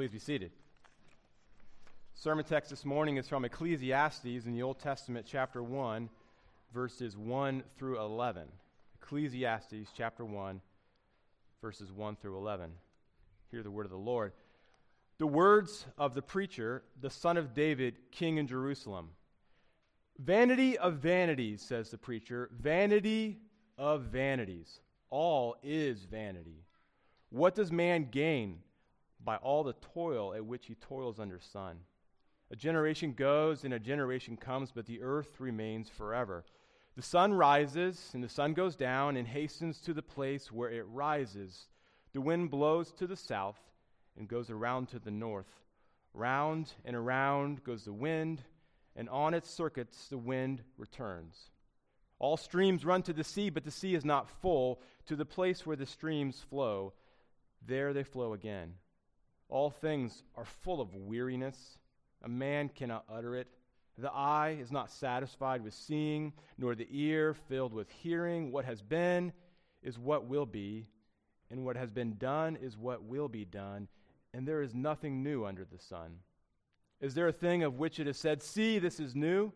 Please be seated. Sermon text this morning is from Ecclesiastes in the Old Testament, chapter 1, verses 1 through 11. Ecclesiastes, chapter 1, verses 1 through 11. Hear the word of the Lord. The words of the preacher, the son of David, king in Jerusalem. Vanity of vanities, says the preacher, vanity of vanities. All is vanity. What does man gain? By all the toil at which he toils under sun. A generation goes and a generation comes, but the earth remains forever. The sun rises and the sun goes down and hastens to the place where it rises. The wind blows to the south and goes around to the north. Round and around goes the wind, and on its circuits the wind returns. All streams run to the sea, but the sea is not full. To the place where the streams flow, there they flow again. All things are full of weariness. A man cannot utter it. The eye is not satisfied with seeing, nor the ear filled with hearing. What has been is what will be, and what has been done is what will be done, and there is nothing new under the sun. Is there a thing of which it is said, See, this is new?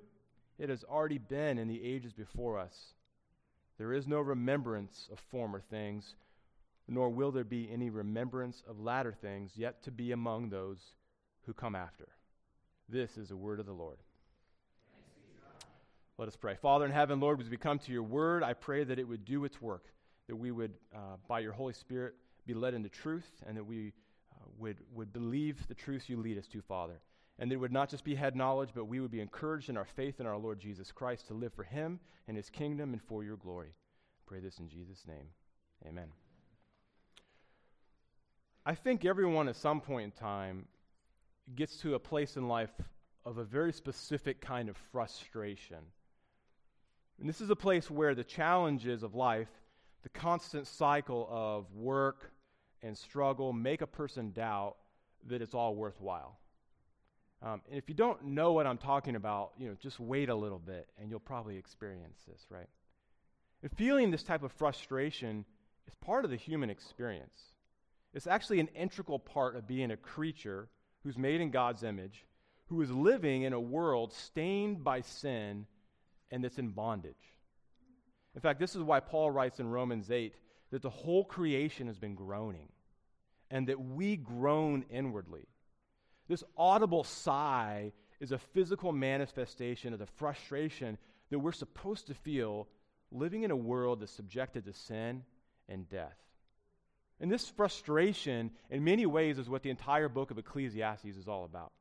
It has already been in the ages before us. There is no remembrance of former things nor will there be any remembrance of latter things yet to be among those who come after. This is the word of the Lord. Let us pray. Father in heaven, Lord, as we come to your word, I pray that it would do its work, that we would, uh, by your Holy Spirit, be led into truth, and that we uh, would, would believe the truths you lead us to, Father. And that it would not just be head knowledge, but we would be encouraged in our faith in our Lord Jesus Christ to live for him and his kingdom and for your glory. I pray this in Jesus' name. Amen. I think everyone at some point in time gets to a place in life of a very specific kind of frustration. And this is a place where the challenges of life, the constant cycle of work and struggle, make a person doubt that it's all worthwhile. Um, and if you don't know what I'm talking about, you know, just wait a little bit and you'll probably experience this, right? And feeling this type of frustration is part of the human experience. It's actually an integral part of being a creature who's made in God's image, who is living in a world stained by sin and that's in bondage. In fact, this is why Paul writes in Romans 8 that the whole creation has been groaning and that we groan inwardly. This audible sigh is a physical manifestation of the frustration that we're supposed to feel living in a world that's subjected to sin and death. And this frustration, in many ways, is what the entire book of Ecclesiastes is all about.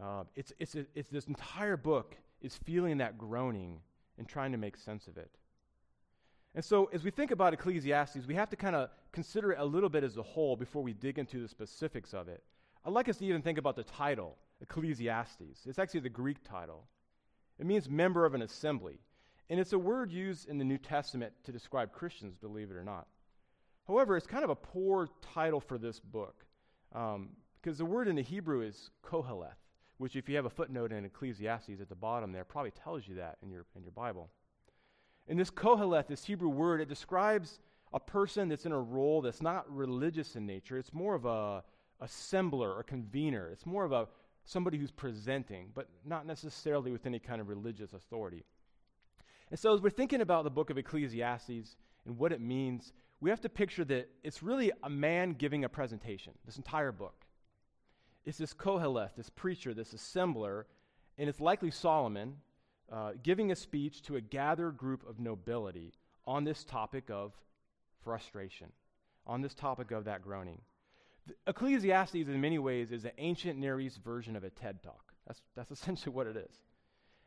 Uh, it's, it's, it's this entire book is feeling that groaning and trying to make sense of it. And so, as we think about Ecclesiastes, we have to kind of consider it a little bit as a whole before we dig into the specifics of it. I'd like us to even think about the title, Ecclesiastes. It's actually the Greek title. It means member of an assembly. And it's a word used in the New Testament to describe Christians, believe it or not. However, it's kind of a poor title for this book um, because the word in the Hebrew is koheleth, which, if you have a footnote in Ecclesiastes at the bottom there, probably tells you that in your, in your Bible. In this koheleth, this Hebrew word, it describes a person that's in a role that's not religious in nature. It's more of a assembler or convener. It's more of a somebody who's presenting, but not necessarily with any kind of religious authority. And so, as we're thinking about the book of Ecclesiastes and what it means, we have to picture that it's really a man giving a presentation, this entire book. It's this Koheleth, this preacher, this assembler, and it's likely Solomon uh, giving a speech to a gathered group of nobility on this topic of frustration, on this topic of that groaning. The Ecclesiastes, in many ways, is an ancient Near East version of a TED talk. That's, that's essentially what it is.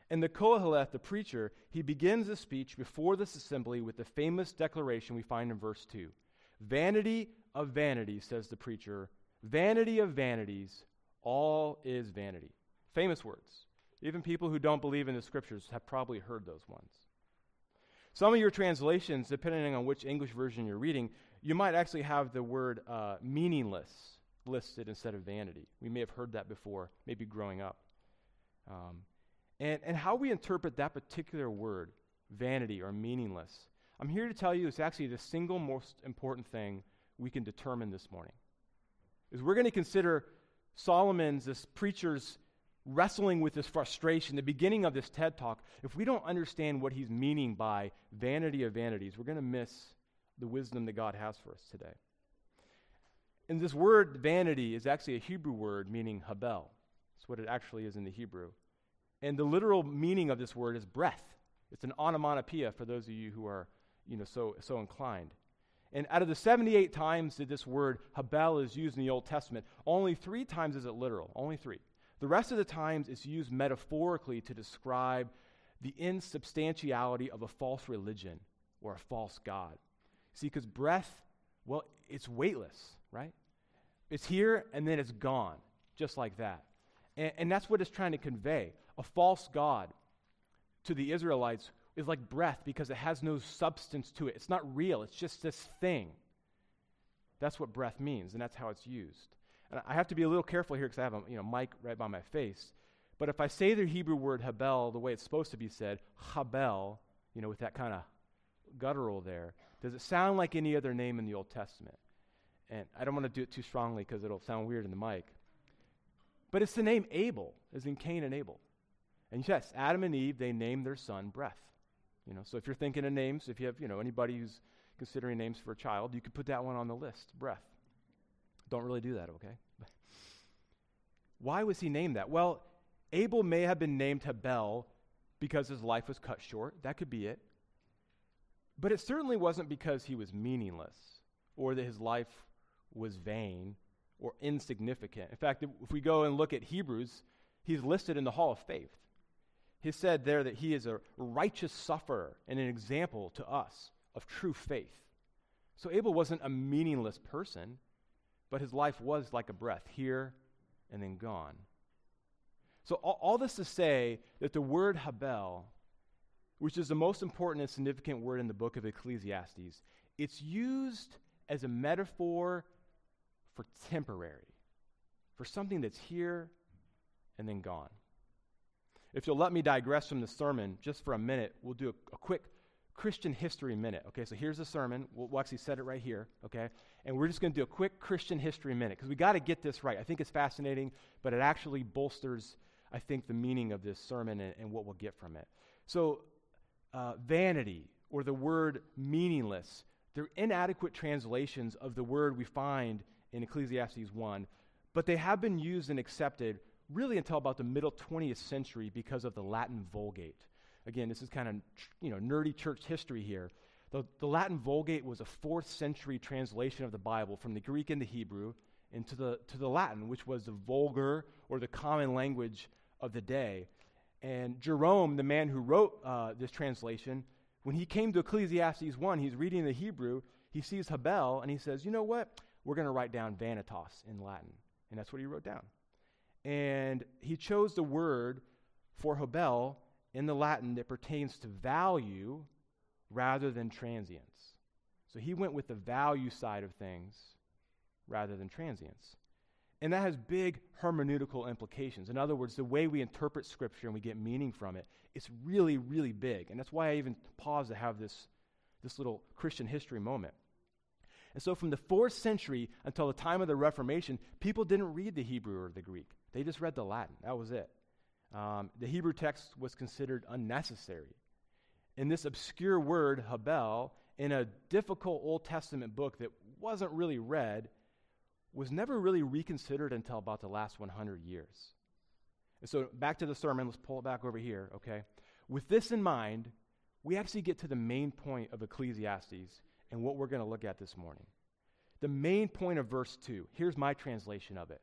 And the Koheleth, the preacher, he begins the speech before this assembly with the famous declaration we find in verse 2. Vanity of vanities, says the preacher, vanity of vanities, all is vanity. Famous words. Even people who don't believe in the scriptures have probably heard those ones. Some of your translations, depending on which English version you're reading, you might actually have the word uh, meaningless listed instead of vanity. We may have heard that before, maybe growing up. Um, and, and how we interpret that particular word, vanity or meaningless, I'm here to tell you it's actually the single most important thing we can determine this morning. is we're going to consider Solomon's, this preacher's wrestling with this frustration, the beginning of this TED talk. If we don't understand what he's meaning by vanity of vanities, we're going to miss the wisdom that God has for us today. And this word vanity is actually a Hebrew word meaning habel. That's what it actually is in the Hebrew. And the literal meaning of this word is breath. It's an onomatopoeia for those of you who are, you know, so, so inclined. And out of the 78 times that this word habel is used in the Old Testament, only three times is it literal. Only three. The rest of the times it's used metaphorically to describe the insubstantiality of a false religion or a false God. See, because breath, well, it's weightless, right? It's here and then it's gone, just like that. And, and that's what it's trying to convey. A false God to the Israelites is like breath because it has no substance to it. It's not real, it's just this thing. That's what breath means, and that's how it's used. And I have to be a little careful here because I have a you know, mic right by my face. But if I say the Hebrew word habel the way it's supposed to be said, habel, you know, with that kind of guttural there, does it sound like any other name in the Old Testament? And I don't want to do it too strongly because it'll sound weird in the mic. But it's the name Abel, as in Cain and Abel. And yes, Adam and Eve, they named their son Breath. You know, so if you're thinking of names, if you have, you know, anybody who's considering names for a child, you could put that one on the list, Breath. Don't really do that, okay? Why was he named that? Well, Abel may have been named Habel because his life was cut short. That could be it. But it certainly wasn't because he was meaningless or that his life was vain or insignificant. In fact, if we go and look at Hebrews, he's listed in the Hall of Faith. He said there that he is a righteous sufferer and an example to us of true faith. So Abel wasn't a meaningless person, but his life was like a breath, here and then gone. So, all, all this to say that the word Habel, which is the most important and significant word in the book of Ecclesiastes, it's used as a metaphor for temporary, for something that's here and then gone. If you'll let me digress from the sermon just for a minute, we'll do a, a quick Christian history minute. Okay, so here's the sermon. We'll, we'll actually set it right here. Okay, and we're just going to do a quick Christian history minute because we got to get this right. I think it's fascinating, but it actually bolsters, I think, the meaning of this sermon and, and what we'll get from it. So, uh, vanity or the word meaningless, they're inadequate translations of the word we find in Ecclesiastes 1, but they have been used and accepted really until about the middle 20th century because of the Latin Vulgate. Again, this is kind of you know nerdy church history here. The, the Latin Vulgate was a fourth century translation of the Bible from the Greek into Hebrew into the, to the Latin, which was the vulgar or the common language of the day. And Jerome, the man who wrote uh, this translation, when he came to Ecclesiastes 1, he's reading the Hebrew, he sees Habel, and he says, You know what? We're going to write down vanitas in Latin. And that's what he wrote down. And he chose the word for Habel in the Latin that pertains to value rather than transience. So he went with the value side of things rather than transience. And that has big hermeneutical implications. In other words, the way we interpret Scripture and we get meaning from it, it's really, really big. And that's why I even pause to have this, this little Christian history moment. And so, from the fourth century until the time of the Reformation, people didn't read the Hebrew or the Greek. They just read the Latin. That was it. Um, the Hebrew text was considered unnecessary. And this obscure word, Habel, in a difficult Old Testament book that wasn't really read, was never really reconsidered until about the last 100 years. And so, back to the sermon, let's pull it back over here, okay? With this in mind, we actually get to the main point of Ecclesiastes and what we're going to look at this morning. The main point of verse 2, here's my translation of it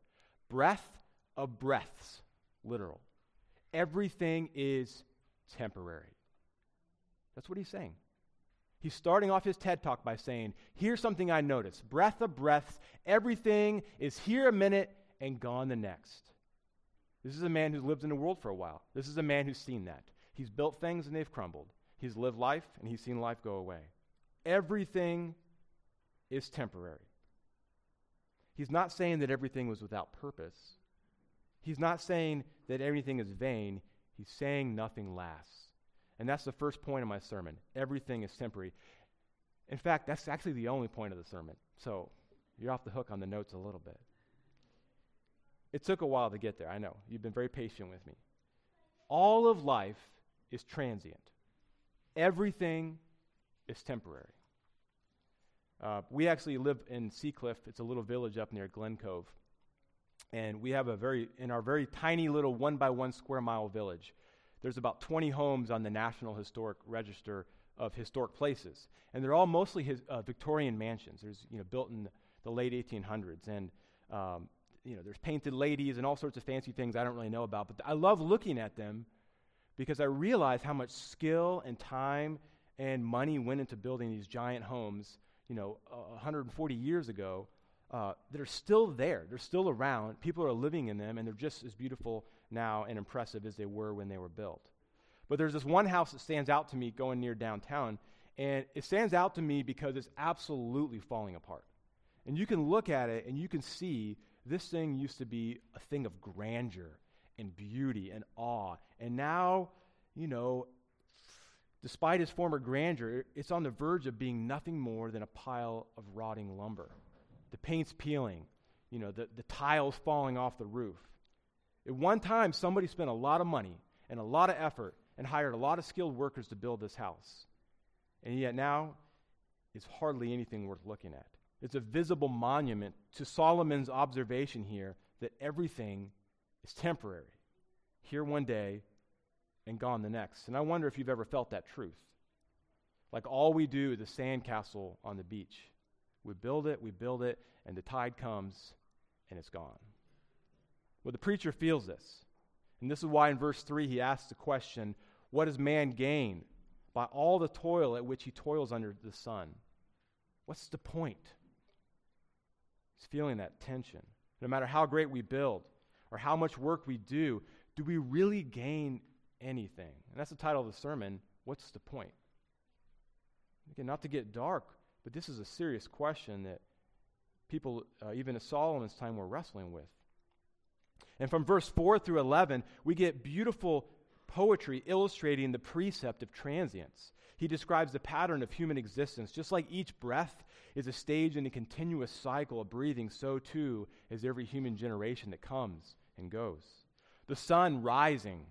breath of breaths, literal everything is temporary. That's what he's saying. He's starting off his TED talk by saying, Here's something I noticed breath of breaths, everything is here a minute and gone the next. This is a man who's lived in the world for a while. This is a man who's seen that. He's built things and they've crumbled. He's lived life and he's seen life go away. Everything is temporary. He's not saying that everything was without purpose. He's not saying that everything is vain. He's saying nothing lasts. And that's the first point of my sermon. Everything is temporary. In fact, that's actually the only point of the sermon. So you're off the hook on the notes a little bit. It took a while to get there, I know. You've been very patient with me. All of life is transient, everything is temporary. Uh, we actually live in Sea Cliff. It's a little village up near Glen Cove. And we have a very, in our very tiny little one by one square mile village, there's about 20 homes on the National Historic Register of Historic Places. And they're all mostly his, uh, Victorian mansions. There's, you know, built in the late 1800s. And, um, you know, there's painted ladies and all sorts of fancy things I don't really know about. But I love looking at them because I realize how much skill and time and money went into building these giant homes, you know, uh, 140 years ago uh, that are still there. They're still around. People are living in them, and they're just as beautiful now and impressive as they were when they were built. But there's this one house that stands out to me going near downtown, and it stands out to me because it's absolutely falling apart. And you can look at it and you can see this thing used to be a thing of grandeur and beauty and awe. And now, you know, despite its former grandeur, it's on the verge of being nothing more than a pile of rotting lumber paint's peeling, you know, the, the tiles falling off the roof. At one time, somebody spent a lot of money and a lot of effort and hired a lot of skilled workers to build this house. And yet now, it's hardly anything worth looking at. It's a visible monument to Solomon's observation here that everything is temporary. Here one day and gone the next. And I wonder if you've ever felt that truth. Like all we do is a sandcastle on the beach. We build it, we build it, and the tide comes and it's gone. Well, the preacher feels this. And this is why in verse 3 he asks the question What does man gain by all the toil at which he toils under the sun? What's the point? He's feeling that tension. No matter how great we build or how much work we do, do we really gain anything? And that's the title of the sermon. What's the point? Again, not to get dark, but this is a serious question that people, uh, even at Solomon's time, were wrestling with. And from verse 4 through 11, we get beautiful poetry illustrating the precept of transience. He describes the pattern of human existence. Just like each breath is a stage in a continuous cycle of breathing, so too is every human generation that comes and goes. The sun rising,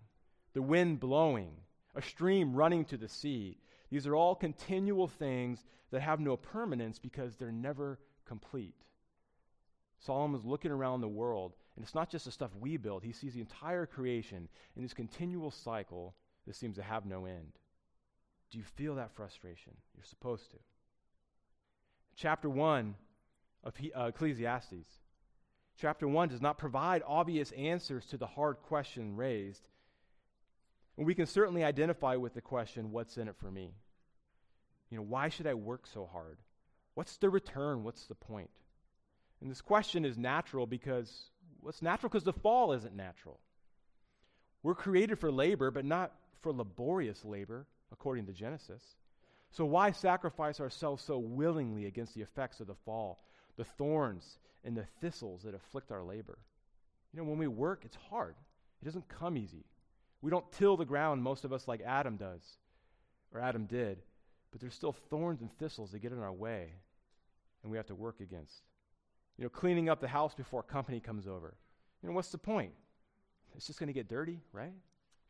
the wind blowing, a stream running to the sea. These are all continual things that have no permanence because they're never complete. Solomon's looking around the world, and it's not just the stuff we build. He sees the entire creation in this continual cycle that seems to have no end. Do you feel that frustration? You're supposed to. Chapter 1 of uh, Ecclesiastes. Chapter 1 does not provide obvious answers to the hard question raised. And we can certainly identify with the question, What's in it for me? You know, why should I work so hard? What's the return? What's the point? And this question is natural because what's natural? Because the fall isn't natural. We're created for labor, but not for laborious labor, according to Genesis. So why sacrifice ourselves so willingly against the effects of the fall, the thorns and the thistles that afflict our labor? You know, when we work, it's hard. It doesn't come easy. We don't till the ground, most of us, like Adam does, or Adam did but there's still thorns and thistles that get in our way and we have to work against. You know, cleaning up the house before company comes over. You know, what's the point? It's just going to get dirty, right?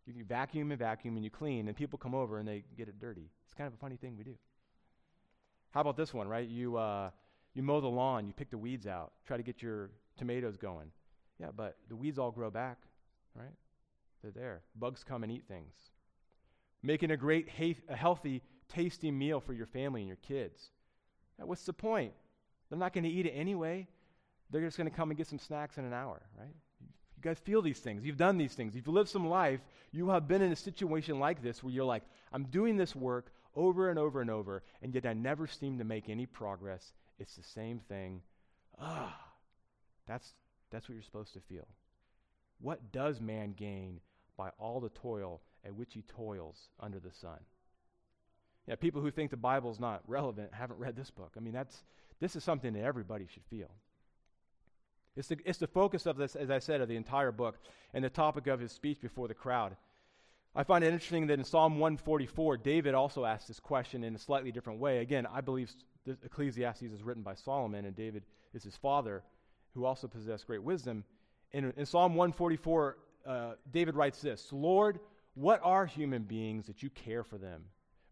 You vacuum and vacuum and you clean, and people come over and they get it dirty. It's kind of a funny thing we do. How about this one, right? You, uh, you mow the lawn, you pick the weeds out, try to get your tomatoes going. Yeah, but the weeds all grow back, right? They're there. Bugs come and eat things. Making a great, a healthy tasty meal for your family and your kids. What's the point? They're not going to eat it anyway. They're just going to come and get some snacks in an hour, right? You guys feel these things. You've done these things. You've lived some life. You have been in a situation like this where you're like, I'm doing this work over and over and over, and yet I never seem to make any progress. It's the same thing. Ah, that's, that's what you're supposed to feel. What does man gain by all the toil at which he toils under the sun? Yeah, people who think the Bible is not relevant haven't read this book. I mean, that's, this is something that everybody should feel. It's the, it's the focus of this, as I said, of the entire book and the topic of his speech before the crowd. I find it interesting that in Psalm 144, David also asks this question in a slightly different way. Again, I believe Ecclesiastes is written by Solomon, and David is his father, who also possessed great wisdom. In, in Psalm 144, uh, David writes this Lord, what are human beings that you care for them?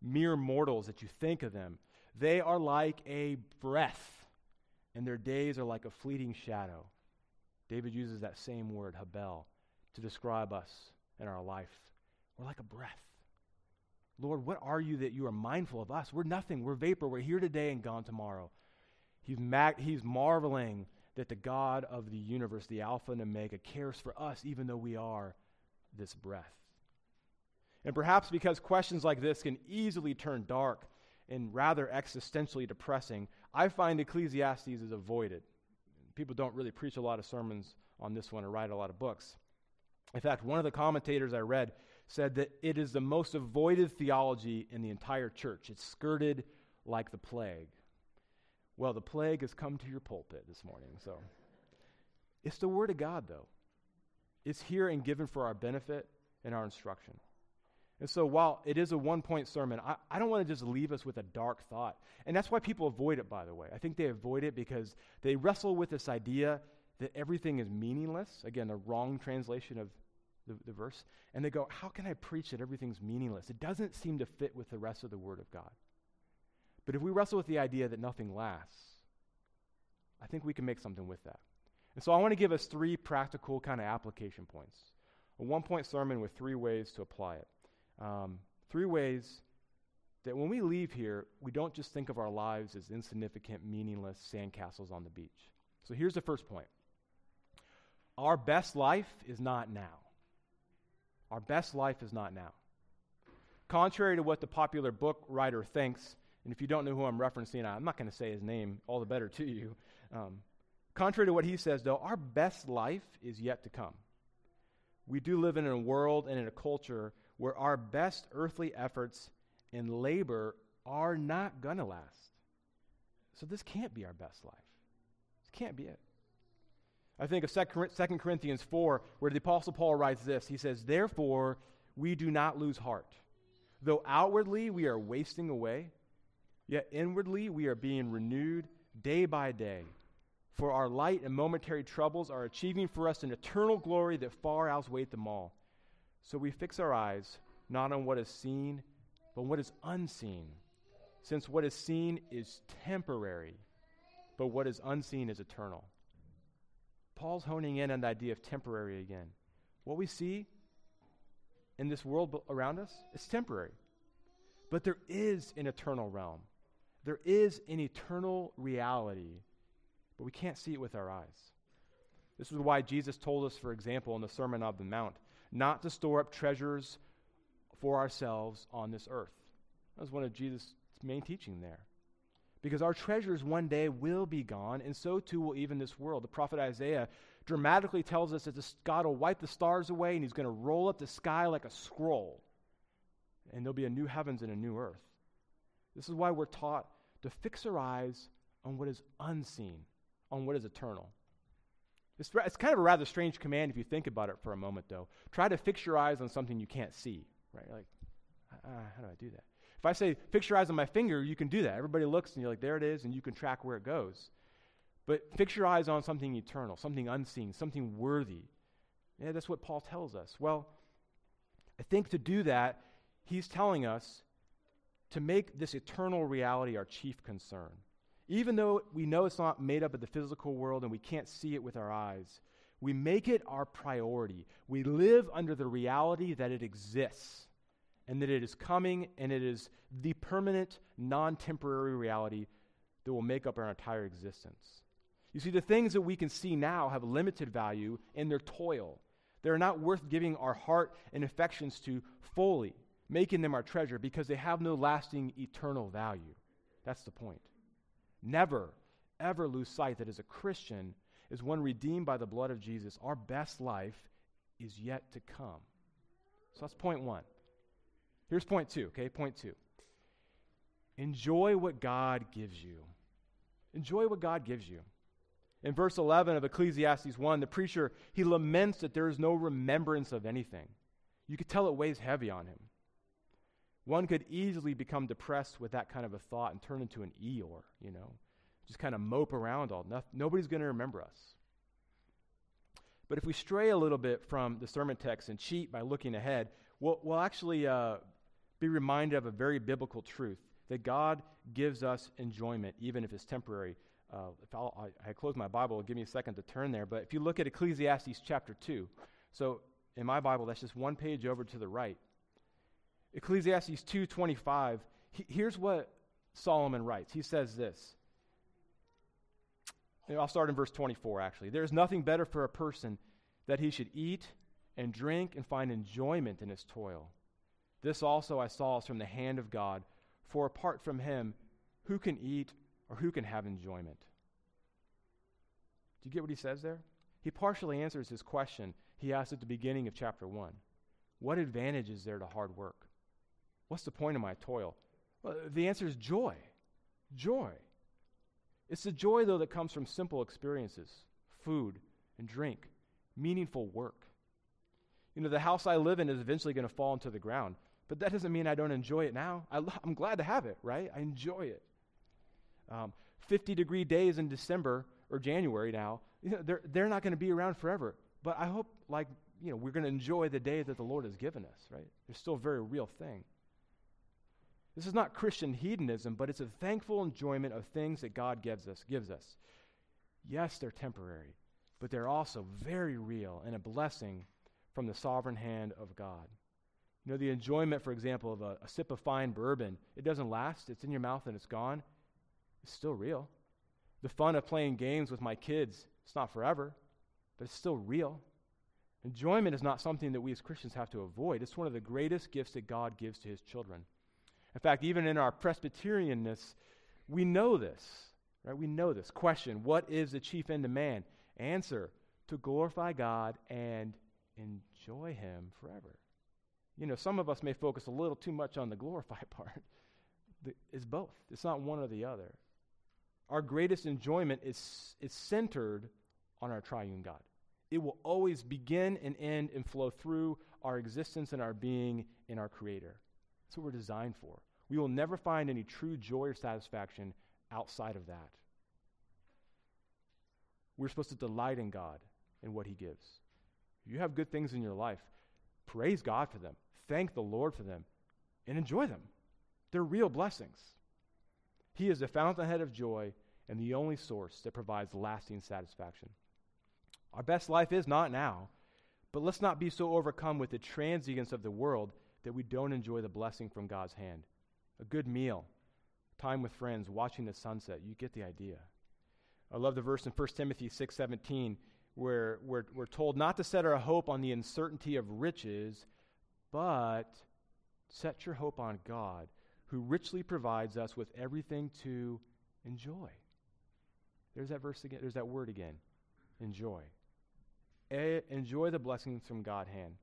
Mere mortals that you think of them. They are like a breath, and their days are like a fleeting shadow. David uses that same word, habel, to describe us and our life. We're like a breath. Lord, what are you that you are mindful of us? We're nothing. We're vapor. We're here today and gone tomorrow. He's, mag- he's marveling that the God of the universe, the Alpha and Omega, cares for us even though we are this breath. And perhaps because questions like this can easily turn dark and rather existentially depressing, I find Ecclesiastes is avoided. People don't really preach a lot of sermons on this one or write a lot of books. In fact, one of the commentators I read said that it is the most avoided theology in the entire church. It's skirted like the plague. Well, the plague has come to your pulpit this morning, so. It's the Word of God, though. It's here and given for our benefit and our instruction. And so, while it is a one point sermon, I, I don't want to just leave us with a dark thought. And that's why people avoid it, by the way. I think they avoid it because they wrestle with this idea that everything is meaningless. Again, a wrong translation of the, the verse. And they go, How can I preach that everything's meaningless? It doesn't seem to fit with the rest of the Word of God. But if we wrestle with the idea that nothing lasts, I think we can make something with that. And so I want to give us three practical kind of application points. A one point sermon with three ways to apply it. Um, three ways that when we leave here, we don't just think of our lives as insignificant, meaningless sandcastles on the beach. So here's the first point Our best life is not now. Our best life is not now. Contrary to what the popular book writer thinks, and if you don't know who I'm referencing, I'm not going to say his name, all the better to you. Um, contrary to what he says, though, our best life is yet to come. We do live in a world and in a culture where our best earthly efforts and labor are not going to last. So this can't be our best life. This can't be it. I think of 2 Corinthians 4, where the Apostle Paul writes this. He says, Therefore, we do not lose heart. Though outwardly we are wasting away, yet inwardly we are being renewed day by day. For our light and momentary troubles are achieving for us an eternal glory that far outweighs them all. So we fix our eyes not on what is seen, but what is unseen. Since what is seen is temporary, but what is unseen is eternal. Paul's honing in on the idea of temporary again. What we see in this world around us is temporary. But there is an eternal realm. There is an eternal reality, but we can't see it with our eyes. This is why Jesus told us, for example, in the Sermon on the Mount, not to store up treasures for ourselves on this earth. That was one of Jesus' main teaching there. Because our treasures one day will be gone, and so too will even this world. The prophet Isaiah dramatically tells us that God will wipe the stars away and he's going to roll up the sky like a scroll. And there'll be a new heavens and a new earth. This is why we're taught to fix our eyes on what is unseen, on what is eternal. It's, it's kind of a rather strange command if you think about it for a moment, though. Try to fix your eyes on something you can't see, right? You're like, uh, how do I do that? If I say, fix your eyes on my finger, you can do that. Everybody looks and you're like, there it is, and you can track where it goes. But fix your eyes on something eternal, something unseen, something worthy. Yeah, that's what Paul tells us. Well, I think to do that, he's telling us to make this eternal reality our chief concern. Even though we know it's not made up of the physical world and we can't see it with our eyes, we make it our priority. We live under the reality that it exists and that it is coming and it is the permanent, non temporary reality that will make up our entire existence. You see, the things that we can see now have limited value in their toil. They're not worth giving our heart and affections to fully, making them our treasure because they have no lasting eternal value. That's the point. Never, ever lose sight that as a Christian, as one redeemed by the blood of Jesus, our best life is yet to come. So that's point one. Here's point two, okay? Point two. Enjoy what God gives you. Enjoy what God gives you. In verse 11 of Ecclesiastes 1, the preacher, he laments that there is no remembrance of anything. You could tell it weighs heavy on him. One could easily become depressed with that kind of a thought and turn into an Eeyore, you know, just kind of mope around all. No, nobody's going to remember us. But if we stray a little bit from the sermon text and cheat by looking ahead, we'll, we'll actually uh, be reminded of a very biblical truth that God gives us enjoyment, even if it's temporary. Uh, if I'll, I, I close my Bible, give me a second to turn there. But if you look at Ecclesiastes chapter 2, so in my Bible, that's just one page over to the right. Ecclesiastes 2.25, he, here's what Solomon writes. He says this. I'll start in verse 24, actually. There is nothing better for a person that he should eat and drink and find enjoyment in his toil. This also I saw is from the hand of God, for apart from him, who can eat or who can have enjoyment? Do you get what he says there? He partially answers his question he asked at the beginning of chapter 1. What advantage is there to hard work? What's the point of my toil? Well, the answer is joy. Joy. It's the joy, though, that comes from simple experiences food and drink, meaningful work. You know, the house I live in is eventually going to fall into the ground, but that doesn't mean I don't enjoy it now. I am glad to have it, right? I enjoy it. Um, 50 degree days in December or January now, you know, they're, they're not going to be around forever. But I hope, like, you know, we're going to enjoy the day that the Lord has given us, right? They're still a very real thing. This is not Christian hedonism, but it's a thankful enjoyment of things that God gives us. Gives us. Yes, they're temporary, but they're also very real and a blessing from the sovereign hand of God. You know, the enjoyment, for example, of a, a sip of fine bourbon, it doesn't last. It's in your mouth and it's gone. It's still real. The fun of playing games with my kids, it's not forever, but it's still real. Enjoyment is not something that we as Christians have to avoid. It's one of the greatest gifts that God gives to his children. In fact, even in our Presbyterianness, we know this, right? We know this. Question What is the chief end of man? Answer To glorify God and enjoy Him forever. You know, some of us may focus a little too much on the glorify part. It's both, it's not one or the other. Our greatest enjoyment is, is centered on our triune God. It will always begin and end and flow through our existence and our being in our Creator. That's what we're designed for. We will never find any true joy or satisfaction outside of that. We're supposed to delight in God and what He gives. If you have good things in your life, praise God for them, thank the Lord for them, and enjoy them. They're real blessings. He is the fountainhead of joy and the only source that provides lasting satisfaction. Our best life is not now, but let's not be so overcome with the transience of the world that we don't enjoy the blessing from God's hand. A good meal, time with friends, watching the sunset. You get the idea. I love the verse in 1 Timothy 6:17 where we're, we're told not to set our hope on the uncertainty of riches, but set your hope on God, who richly provides us with everything to enjoy. There's that verse again. There's that word again. Enjoy. A- enjoy the blessings from God's hand.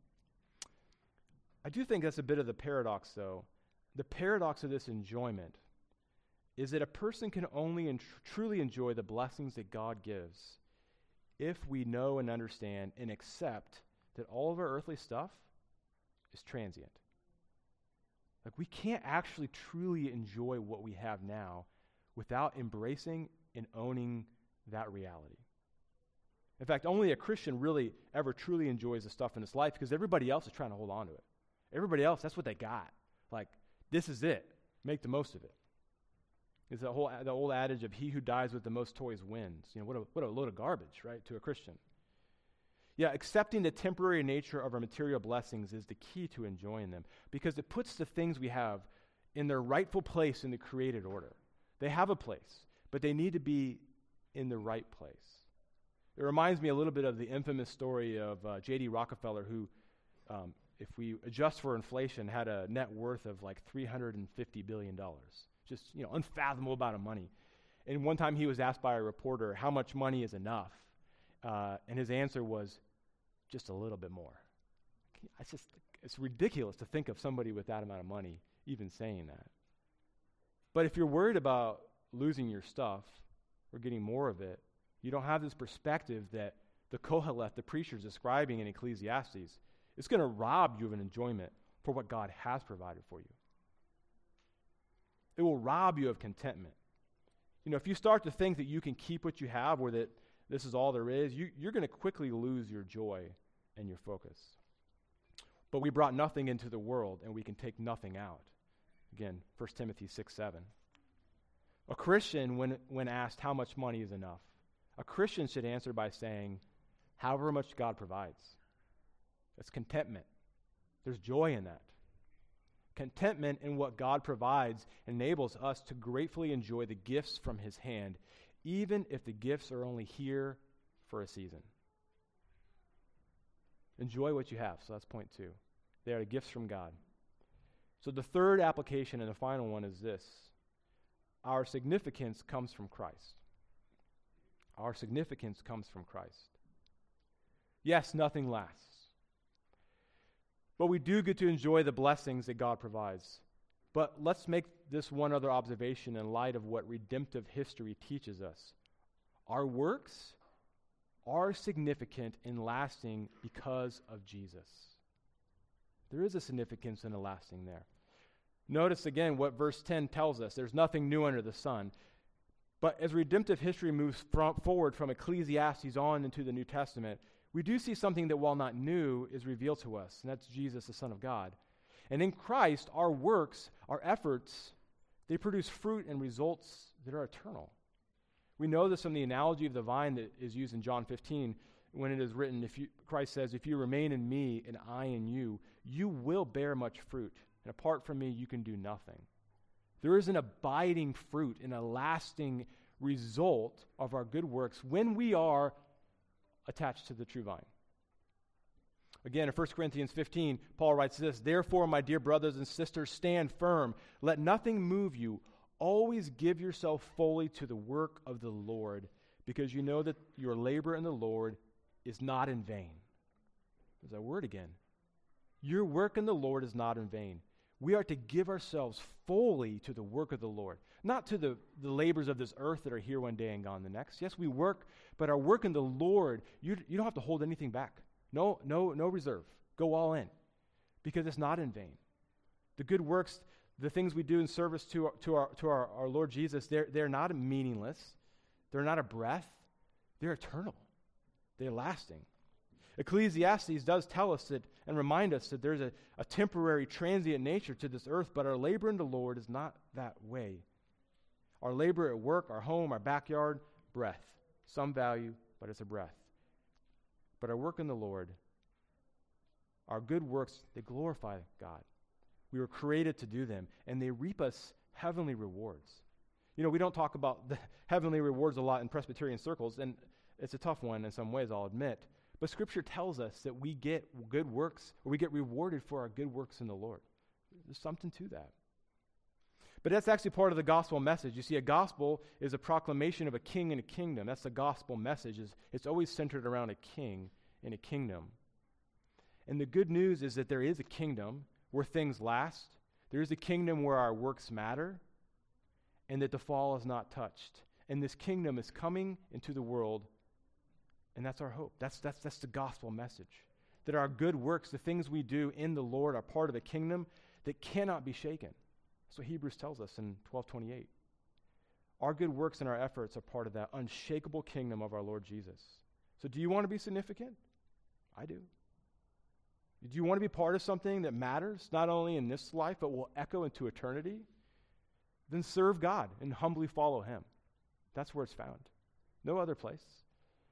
I do think that's a bit of the paradox, though. The paradox of this enjoyment is that a person can only and tr- truly enjoy the blessings that God gives if we know and understand and accept that all of our earthly stuff is transient. Like, we can't actually truly enjoy what we have now without embracing and owning that reality. In fact, only a Christian really ever truly enjoys the stuff in his life because everybody else is trying to hold on to it. Everybody else, that's what they got. Like, this is it. Make the most of it. It's the whole the old adage of he who dies with the most toys wins. You know, what a, what a load of garbage, right, to a Christian. Yeah, accepting the temporary nature of our material blessings is the key to enjoying them because it puts the things we have in their rightful place in the created order. They have a place, but they need to be in the right place. It reminds me a little bit of the infamous story of uh, J.D. Rockefeller, who um, if we adjust for inflation, had a net worth of like $350 billion. Just, you know, unfathomable amount of money. And one time he was asked by a reporter, how much money is enough? Uh, and his answer was, just a little bit more. It's just, it's ridiculous to think of somebody with that amount of money even saying that. But if you're worried about losing your stuff or getting more of it, you don't have this perspective that the Koheleth, the preacher, is describing in Ecclesiastes it's going to rob you of an enjoyment for what God has provided for you. It will rob you of contentment. You know, if you start to think that you can keep what you have or that this is all there is, you, you're going to quickly lose your joy and your focus. But we brought nothing into the world, and we can take nothing out. Again, 1 Timothy 6 7. A Christian, when, when asked how much money is enough, a Christian should answer by saying, however much God provides. That's contentment. There's joy in that. Contentment in what God provides enables us to gratefully enjoy the gifts from His hand, even if the gifts are only here for a season. Enjoy what you have. So that's point two. They are gifts from God. So the third application and the final one is this our significance comes from Christ. Our significance comes from Christ. Yes, nothing lasts. But we do get to enjoy the blessings that God provides. But let's make this one other observation in light of what redemptive history teaches us. Our works are significant and lasting because of Jesus. There is a significance in the lasting there. Notice again what verse 10 tells us there's nothing new under the sun. But as redemptive history moves forward from Ecclesiastes on into the New Testament, we do see something that, while not new, is revealed to us, and that's Jesus, the Son of God. And in Christ, our works, our efforts, they produce fruit and results that are eternal. We know this from the analogy of the vine that is used in John 15 when it is written, if you, Christ says, If you remain in me and I in you, you will bear much fruit. And apart from me, you can do nothing. There is an abiding fruit and a lasting result of our good works when we are attached to the true vine. Again, in 1 Corinthians 15, Paul writes this Therefore, my dear brothers and sisters, stand firm. Let nothing move you. Always give yourself fully to the work of the Lord, because you know that your labor in the Lord is not in vain. There's that word again. Your work in the Lord is not in vain. We are to give ourselves fully to the work of the Lord, not to the, the labors of this earth that are here one day and gone the next. Yes, we work, but our work in the Lord, you, you don't have to hold anything back. No, no, no reserve. Go all in because it's not in vain. The good works, the things we do in service to, to, our, to our, our Lord Jesus, they're, they're not meaningless. They're not a breath. They're eternal. They're lasting. Ecclesiastes does tell us that and remind us that there's a, a temporary, transient nature to this earth, but our labor in the Lord is not that way. Our labor at work, our home, our backyard, breath. Some value, but it's a breath. But our work in the Lord, our good works, they glorify God. We were created to do them, and they reap us heavenly rewards. You know, we don't talk about the heavenly rewards a lot in Presbyterian circles, and it's a tough one in some ways, I'll admit. But Scripture tells us that we get good works, or we get rewarded for our good works in the Lord. There's something to that. But that's actually part of the gospel message. You see, a gospel is a proclamation of a king and a kingdom. That's the gospel message. Is it's always centered around a king and a kingdom. And the good news is that there is a kingdom where things last. There is a kingdom where our works matter, and that the fall is not touched. And this kingdom is coming into the world and that's our hope. That's, that's, that's the gospel message. That our good works, the things we do in the Lord, are part of a kingdom that cannot be shaken. That's what Hebrews tells us in 1228. Our good works and our efforts are part of that unshakable kingdom of our Lord Jesus. So, do you want to be significant? I do. Do you want to be part of something that matters, not only in this life, but will echo into eternity? Then serve God and humbly follow Him. That's where it's found. No other place.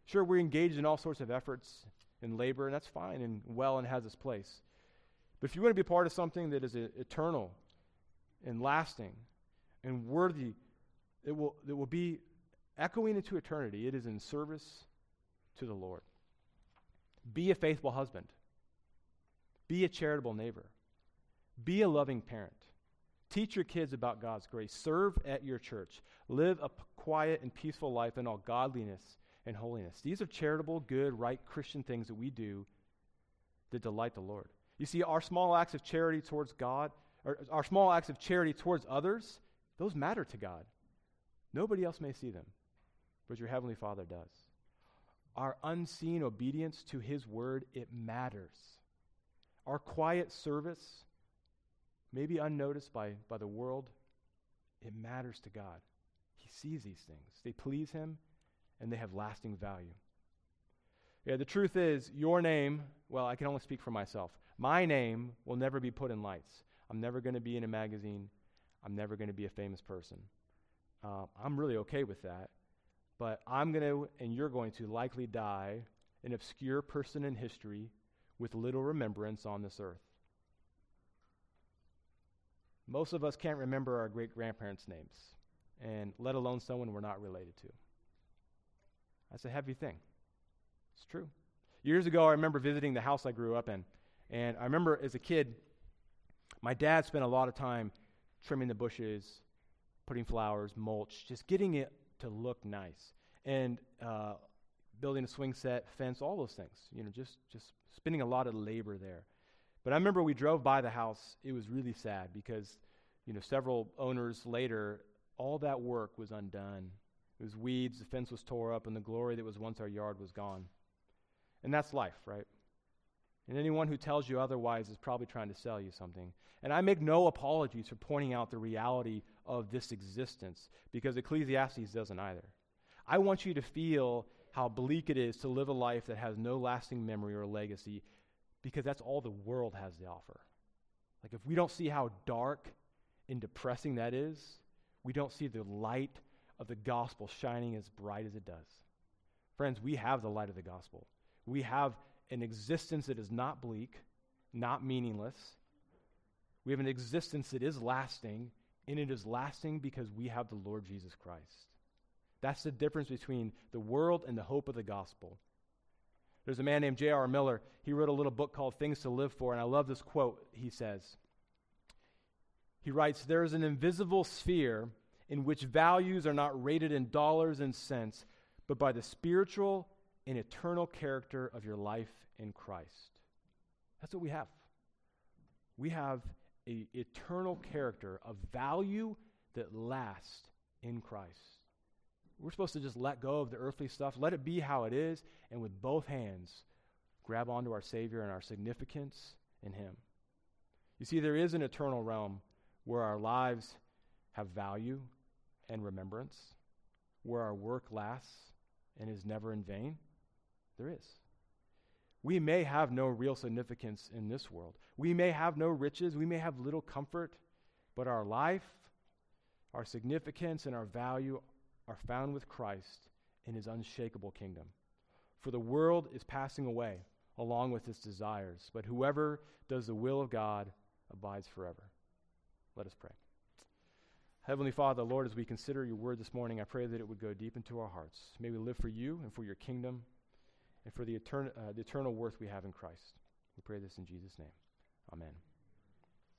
Sure, we're engaged in all sorts of efforts and labor, and that's fine and well and has its place. But if you want to be part of something that is eternal and lasting and worthy, it will, it will be echoing into eternity. It is in service to the Lord. Be a faithful husband. Be a charitable neighbor. Be a loving parent. Teach your kids about God's grace. Serve at your church. Live a p- quiet and peaceful life in all godliness and holiness. These are charitable, good, right Christian things that we do that delight the Lord. You see, our small acts of charity towards God, or our small acts of charity towards others, those matter to God. Nobody else may see them, but your Heavenly Father does. Our unseen obedience to His word, it matters. Our quiet service, maybe unnoticed by, by the world, it matters to God. He sees these things. They please Him, and they have lasting value. Yeah, the truth is, your name, well, I can only speak for myself. My name will never be put in lights. I'm never going to be in a magazine. I'm never going to be a famous person. Uh, I'm really okay with that. But I'm going to, and you're going to likely die an obscure person in history with little remembrance on this earth. Most of us can't remember our great grandparents' names, and let alone someone we're not related to. That's a heavy thing. It's true. Years ago, I remember visiting the house I grew up in, and I remember as a kid, my dad spent a lot of time trimming the bushes, putting flowers, mulch, just getting it to look nice, and uh, building a swing set, fence, all those things. You know, just just spending a lot of labor there. But I remember we drove by the house. It was really sad because, you know, several owners later, all that work was undone. It was weeds, the fence was tore up, and the glory that was once our yard was gone. And that's life, right? And anyone who tells you otherwise is probably trying to sell you something. And I make no apologies for pointing out the reality of this existence because Ecclesiastes doesn't either. I want you to feel how bleak it is to live a life that has no lasting memory or legacy because that's all the world has to offer. Like, if we don't see how dark and depressing that is, we don't see the light of the gospel shining as bright as it does. Friends, we have the light of the gospel. We have an existence that is not bleak, not meaningless. We have an existence that is lasting, and it is lasting because we have the Lord Jesus Christ. That's the difference between the world and the hope of the gospel. There's a man named J.R. Miller. He wrote a little book called Things to Live For, and I love this quote he says. He writes There is an invisible sphere in which values are not rated in dollars and cents, but by the spiritual and eternal character of your life in Christ. That's what we have. We have an eternal character of value that lasts in Christ. We're supposed to just let go of the earthly stuff, let it be how it is, and with both hands, grab onto our Savior and our significance in Him. You see, there is an eternal realm where our lives have value and remembrance, where our work lasts and is never in vain. There is. We may have no real significance in this world. We may have no riches. We may have little comfort. But our life, our significance, and our value are found with Christ in his unshakable kingdom. For the world is passing away along with its desires, but whoever does the will of God abides forever. Let us pray. Heavenly Father, Lord, as we consider your word this morning, I pray that it would go deep into our hearts. May we live for you and for your kingdom and for the, etern- uh, the eternal worth we have in Christ. We pray this in Jesus' name. Amen.